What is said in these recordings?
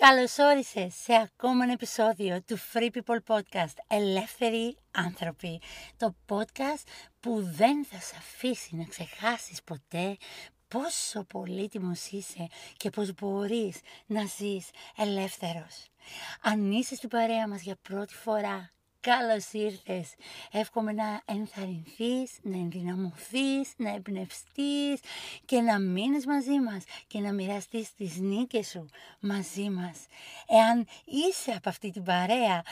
Καλώς όρισες σε ακόμα ένα επεισόδιο του Free People Podcast Ελεύθεροι άνθρωποι. Το podcast που δεν θα σε αφήσει να ξεχάσεις ποτέ πόσο πολύτιμος είσαι και πως μπορείς να ζεις ελεύθερος. Αν είσαι στην παρέα μας για πρώτη φορά Καλώς ήρθες. Εύχομαι να ενθαρρυνθείς, να ενδυναμωθείς, να εμπνευστείς και να μείνεις μαζί μας και να μοιραστείς τις νίκες σου μαζί μας. Εάν είσαι από αυτή την παρέα,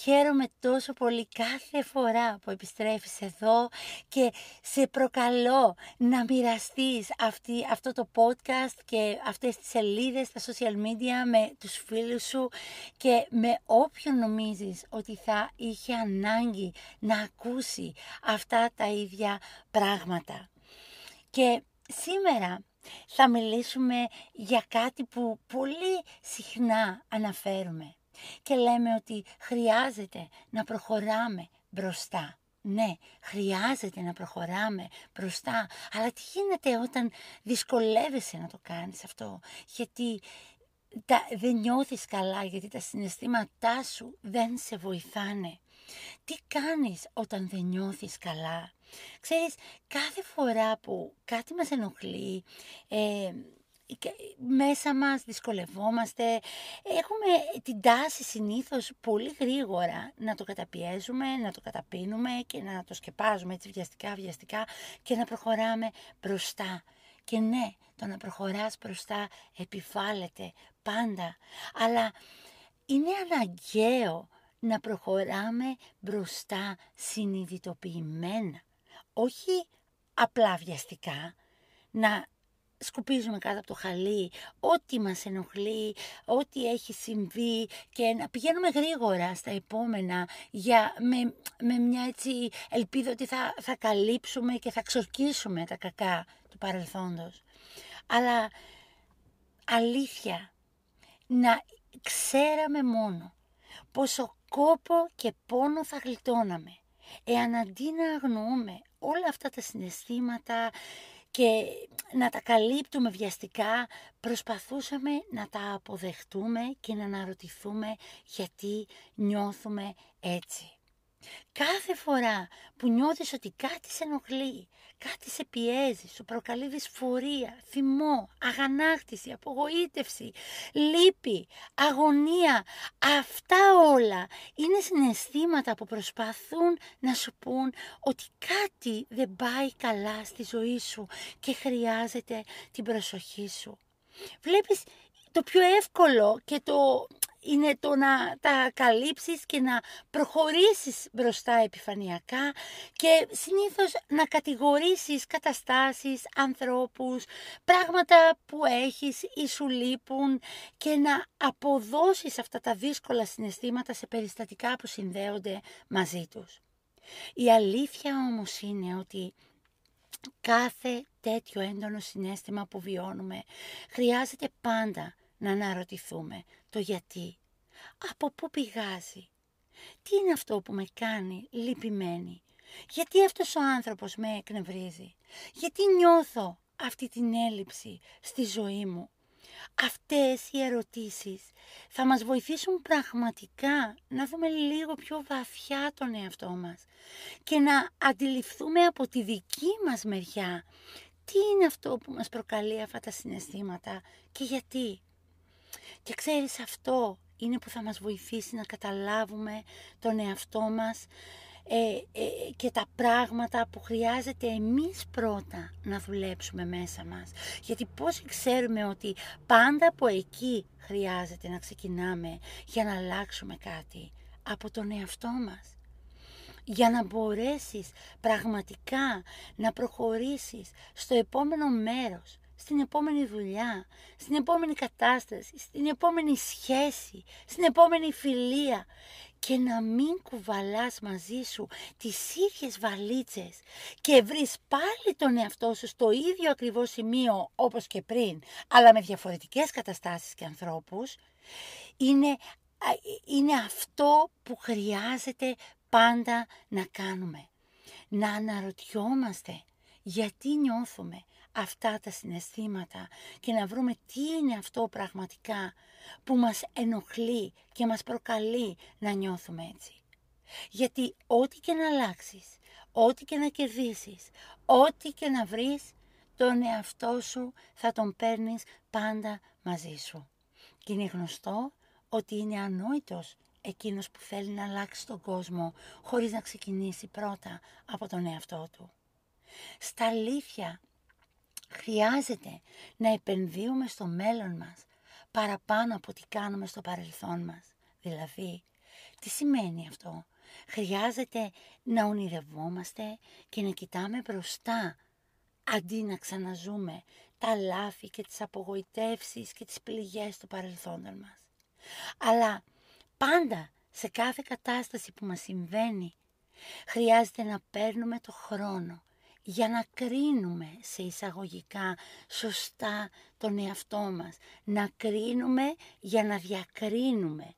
χαίρομαι τόσο πολύ κάθε φορά που επιστρέφεις εδώ και σε προκαλώ να μοιραστείς αυτή, αυτό το podcast και αυτές τις σελίδες στα social media με τους φίλους σου και με όποιον νομίζεις ότι θα είχε ανάγκη να ακούσει αυτά τα ίδια πράγματα. Και σήμερα θα μιλήσουμε για κάτι που πολύ συχνά αναφέρουμε και λέμε ότι χρειάζεται να προχωράμε μπροστά. Ναι, χρειάζεται να προχωράμε μπροστά, αλλά τι γίνεται όταν δυσκολεύεσαι να το κάνεις αυτό, γιατί τα, δεν νιώθεις καλά, γιατί τα συναισθήματά σου δεν σε βοηθάνε. Τι κάνεις όταν δεν νιώθεις καλά; Ξέρεις, κάθε φορά που κάτι μας ενοχλεί, ε, μέσα μας δυσκολευόμαστε, έχουμε την τάση συνήθως πολύ γρήγορα να το καταπιέζουμε, να το καταπίνουμε και να το σκεπάζουμε έτσι βιαστικά βιαστικά και να προχωράμε μπροστά. Και ναι, το να προχωράς μπροστά επιβάλλεται πάντα, αλλά είναι αναγκαίο να προχωράμε μπροστά συνειδητοποιημένα. Όχι απλά βιαστικά, να σκουπίζουμε κάτω από το χαλί ό,τι μας ενοχλεί, ό,τι έχει συμβεί και να πηγαίνουμε γρήγορα στα επόμενα για, με, με μια έτσι ελπίδα ότι θα, θα καλύψουμε και θα ξορκίσουμε τα κακά του παρελθόντος. Αλλά αλήθεια, να ξέραμε μόνο πόσο κόπο και πόνο θα γλιτώναμε. Εάν αντί να αγνοούμε όλα αυτά τα συναισθήματα και να τα καλύπτουμε βιαστικά, προσπαθούσαμε να τα αποδεχτούμε και να αναρωτηθούμε γιατί νιώθουμε έτσι. Κάθε φορά που νιώθεις ότι κάτι σε ενοχλεί, κάτι σε πιέζει, σου προκαλεί δυσφορία, θυμό, αγανάκτηση, απογοήτευση, λύπη, αγωνία, αυτά όλα είναι συναισθήματα που προσπαθούν να σου πούν ότι κάτι δεν πάει καλά στη ζωή σου και χρειάζεται την προσοχή σου. Βλέπεις το πιο εύκολο και το είναι το να τα καλύψεις και να προχωρήσεις μπροστά επιφανειακά και συνήθως να κατηγορήσεις καταστάσεις, ανθρώπους, πράγματα που έχεις ή σου λείπουν και να αποδώσεις αυτά τα δύσκολα συναισθήματα σε περιστατικά που συνδέονται μαζί τους. Η αλήθεια όμως είναι ότι κάθε τέτοιο έντονο συνέστημα που βιώνουμε χρειάζεται πάντα να αναρωτηθούμε το γιατί. Από πού πηγάζει; Τι είναι αυτό που με κάνει λυπημένη; Γιατί αυτός ο άνθρωπος με εκνευρίζει; Γιατί νιώθω αυτή την έλλειψη στη ζωή μου; Αυτές οι ερωτήσεις θα μας βοηθήσουν πραγματικά να δούμε λίγο πιο βαθιά τον εαυτό μας και να αντιληφθούμε από τη δική μας μεριά τι είναι αυτό που μας προκαλεί αυτά τα συναισθήματα και γιατί. Και ξέρεις αυτό είναι που θα μας βοηθήσει να καταλάβουμε τον εαυτό μας ε, ε, και τα πράγματα που χρειάζεται εμείς πρώτα να δουλέψουμε μέσα μας. Γιατί πώς ξέρουμε ότι πάντα από εκεί χρειάζεται να ξεκινάμε για να αλλάξουμε κάτι; Από τον εαυτό μας. Για να μπορέσεις πραγματικά να προχωρήσεις στο επόμενο μέρος στην επόμενη δουλειά, στην επόμενη κατάσταση, στην επόμενη σχέση, στην επόμενη φιλία και να μην κουβαλάς μαζί σου τις ίδιες βαλίτσες και βρεις πάλι τον εαυτό σου στο ίδιο ακριβώς σημείο όπως και πριν, αλλά με διαφορετικές καταστάσεις και ανθρώπους, είναι, είναι αυτό που χρειάζεται πάντα να κάνουμε. Να αναρωτιόμαστε γιατί νιώθουμε αυτά τα συναισθήματα και να βρούμε τι είναι αυτό πραγματικά που μας ενοχλεί και μας προκαλεί να νιώθουμε έτσι. Γιατί ό,τι και να αλλάξεις, ό,τι και να κερδίσεις, ό,τι και να βρεις, τον εαυτό σου θα τον παίρνεις πάντα μαζί σου. Και είναι γνωστό ότι είναι ανόητος εκείνος που θέλει να αλλάξει τον κόσμο χωρίς να ξεκινήσει πρώτα από τον εαυτό του. Στα αλήθεια χρειάζεται να επενδύουμε στο μέλλον μας παραπάνω από ό,τι κάνουμε στο παρελθόν μας. Δηλαδή, τι σημαίνει αυτό; Χρειάζεται να ονειρευόμαστε και να κοιτάμε μπροστά αντί να ξαναζούμε τα λάθη και τις απογοητεύσεις και τις πληγές του παρελθόντων μας. Αλλά πάντα σε κάθε κατάσταση που μας συμβαίνει χρειάζεται να παίρνουμε το χρόνο για να κρίνουμε σε εισαγωγικά σωστά τον εαυτό μας. Να κρίνουμε για να διακρίνουμε.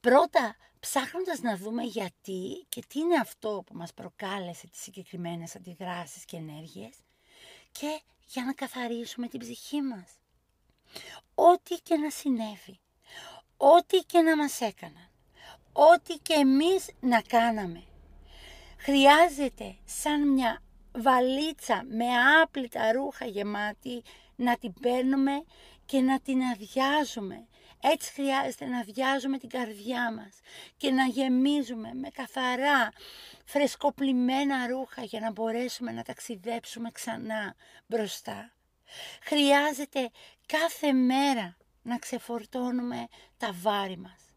Πρώτα ψάχνοντας να δούμε γιατί και τι είναι αυτό που μας προκάλεσε τις συγκεκριμένες αντιδράσεις και ενέργειες και για να καθαρίσουμε την ψυχή μας. Ό,τι και να συνέβη, ό,τι και να μας έκαναν, ό,τι και εμείς να κάναμε, χρειάζεται σαν μια βαλίτσα με άπλυτα ρούχα γεμάτη να την παίρνουμε και να την αδειάζουμε. Έτσι χρειάζεται να αδειάζουμε την καρδιά μας και να γεμίζουμε με καθαρά φρεσκοπλημένα ρούχα για να μπορέσουμε να ταξιδέψουμε ξανά μπροστά. Χρειάζεται κάθε μέρα να ξεφορτώνουμε τα βάρη μας.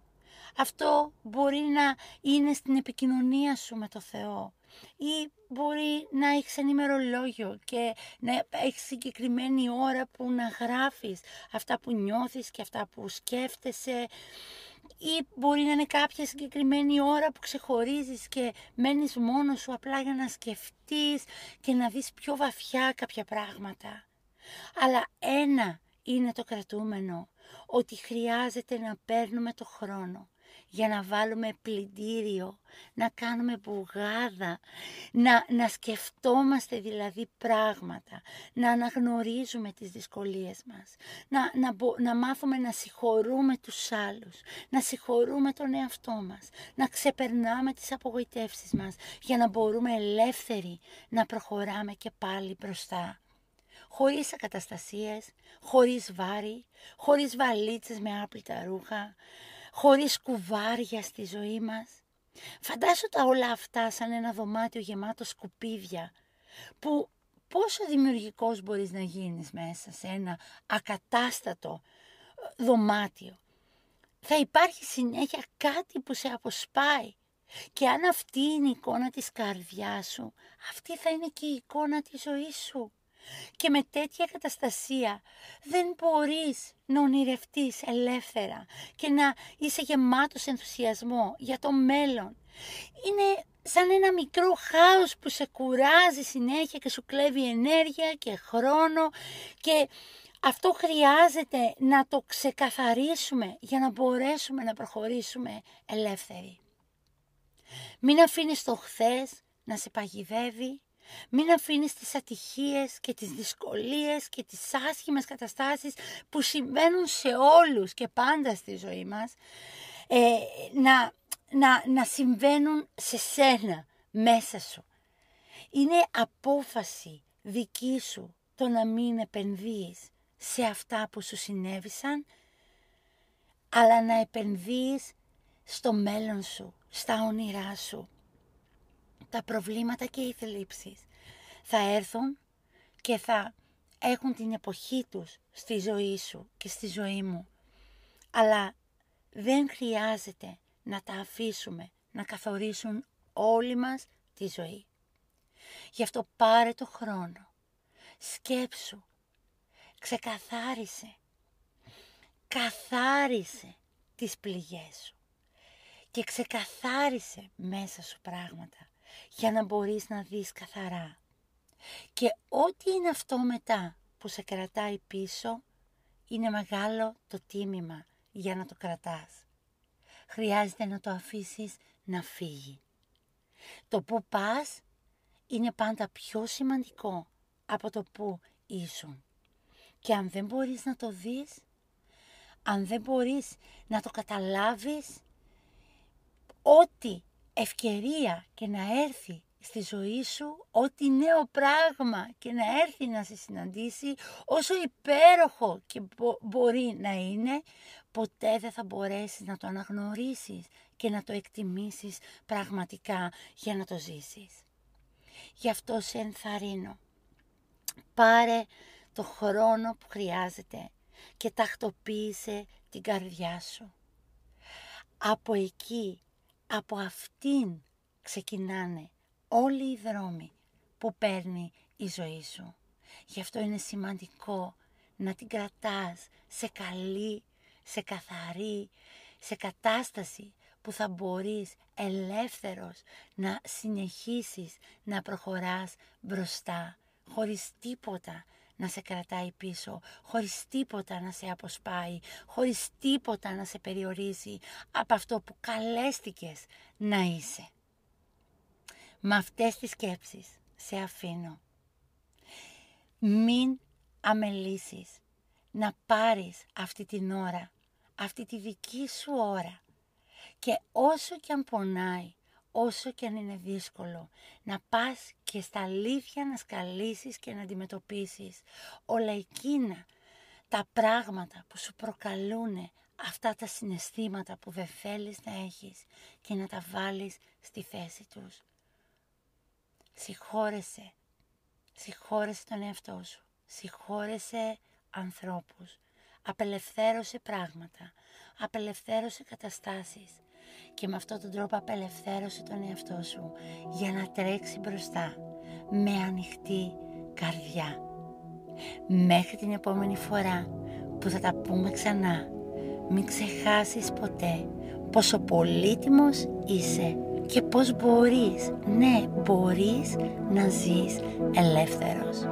Αυτό μπορεί να είναι στην επικοινωνία σου με το Θεό. Ή μπορεί να έχεις ένα ημερολόγιο και να έχεις συγκεκριμένη ώρα που να γράφεις αυτά που νιώθεις και αυτά που σκέφτεσαι. Ή μπορεί να είναι κάποια συγκεκριμένη ώρα που ξεχωρίζεις και μένεις μόνος σου απλά για να σκεφτείς και να δεις πιο βαθιά κάποια πράγματα. Αλλά ένα είναι το κρατούμενο, ότι χρειάζεται να παίρνουμε το χρόνο για να βάλουμε πλυντήριο, να κάνουμε μπουγάδα, να, να σκεφτόμαστε δηλαδή πράγματα, να αναγνωρίζουμε τις δυσκολίες μας, να, να, να μάθουμε να συγχωρούμε τους άλλους, να συγχωρούμε τον εαυτό μας, να ξεπερνάμε τις απογοητεύσεις μας για να μπορούμε ελεύθεροι να προχωράμε και πάλι μπροστά. Χωρίς ακαταστασίες, χωρίς βάρη, χωρίς βαλίτσες με άπλυτα ρούχα, χωρίς κουβάρια στη ζωή μας. Φαντάσου τα όλα αυτά σαν ένα δωμάτιο γεμάτο σκουπίδια που πόσο δημιουργικός μπορείς να γίνεις μέσα σε ένα ακατάστατο ε, δωμάτιο. Θα υπάρχει συνέχεια κάτι που σε αποσπάει και αν αυτή είναι η εικόνα της καρδιάς σου, αυτή θα είναι και η εικόνα της ζωής σου. Και με τέτοια καταστασία δεν μπορείς να ονειρευτείς ελεύθερα και να είσαι γεμάτος ενθουσιασμό για το μέλλον. Είναι σαν ένα μικρό χάος που σε κουράζει συνέχεια και σου κλέβει ενέργεια και χρόνο και αυτό χρειάζεται να το ξεκαθαρίσουμε για να μπορέσουμε να προχωρήσουμε ελεύθεροι. Μην αφήνεις το χθες να σε παγιδεύει, μην αφήνεις τις ατυχίες και τις δυσκολίες και τις άσχημες καταστάσεις που συμβαίνουν σε όλους και πάντα στη ζωή μας ε, να, να, να συμβαίνουν σε σένα μέσα σου. Είναι απόφαση δική σου το να μην επενδύεις σε αυτά που σου συνέβησαν αλλά να επενδύεις στο μέλλον σου, στα όνειρά σου, τα προβλήματα και οι θλίψεις θα έρθουν και θα έχουν την εποχή τους στη ζωή σου και στη ζωή μου. Αλλά δεν χρειάζεται να τα αφήσουμε να καθορίσουν όλοι μας τη ζωή. Γι' αυτό πάρε το χρόνο, σκέψου, ξεκαθάρισε, καθάρισε τις πληγές σου. Και ξεκαθάρισε μέσα σου πράγματα για να μπορείς να δεις καθαρά. Και ό,τι είναι αυτό μετά που σε κρατάει πίσω, είναι μεγάλο το τίμημα για να το κρατάς. Χρειάζεται να το αφήσεις να φύγει. Το που πας είναι πάντα πιο σημαντικό από το που ήσουν. Και αν δεν μπορείς να το δεις, αν δεν μπορείς να το καταλάβεις, ό,τι ευκαιρία και να έρθει στη ζωή σου, ό,τι νέο πράγμα και να έρθει να σε συναντήσει, όσο υπέροχο και μπορεί να είναι, ποτέ δεν θα μπορέσεις να το αναγνωρίσεις και να το εκτιμήσεις πραγματικά για να το ζήσεις. Γι' αυτό σε ενθαρρύνω. Πάρε το χρόνο που χρειάζεται και τακτοποίησε την καρδιά σου. Από εκεί, από αυτήν ξεκινάνε όλοι οι δρόμοι που παίρνει η ζωή σου. Γι' αυτό είναι σημαντικό να την κρατάς σε καλή, σε καθαρή, σε κατάσταση που θα μπορείς ελεύθερος να συνεχίσεις να προχωράς μπροστά χωρίς τίποτα να σε κρατάει πίσω, χωρίς τίποτα να σε αποσπάει, χωρίς τίποτα να σε περιορίζει από αυτό που καλέστηκες να είσαι. Με αυτές τις σκέψεις σε αφήνω. Μην αμελήσεις να πάρεις αυτή την ώρα, αυτή τη δική σου ώρα και όσο και αν πονάει, όσο και αν είναι δύσκολο, να πας και στα αλήθεια να σκαλίσεις και να αντιμετωπίσεις. Όλα εκείνα τα πράγματα που σου προκαλούν αυτά τα συναισθήματα που δεν θέλεις να έχεις και να τα βάλεις στη θέση τους. Συγχώρεσαι, συγχώρεσαι τον εαυτό σου, συγχώρεσαι ανθρώπους, απελευθέρωσε πράγματα, απελευθέρωσε καταστάσεις, και με αυτόν τον τρόπο απελευθέρωσε τον εαυτό σου για να τρέξει μπροστά με ανοιχτή καρδιά. Μέχρι την επόμενη φορά που θα τα πούμε ξανά, μην ξεχάσεις ποτέ πόσο πολύτιμος είσαι και πώς μπορείς, ναι μπορείς να ζεις ελεύθερος.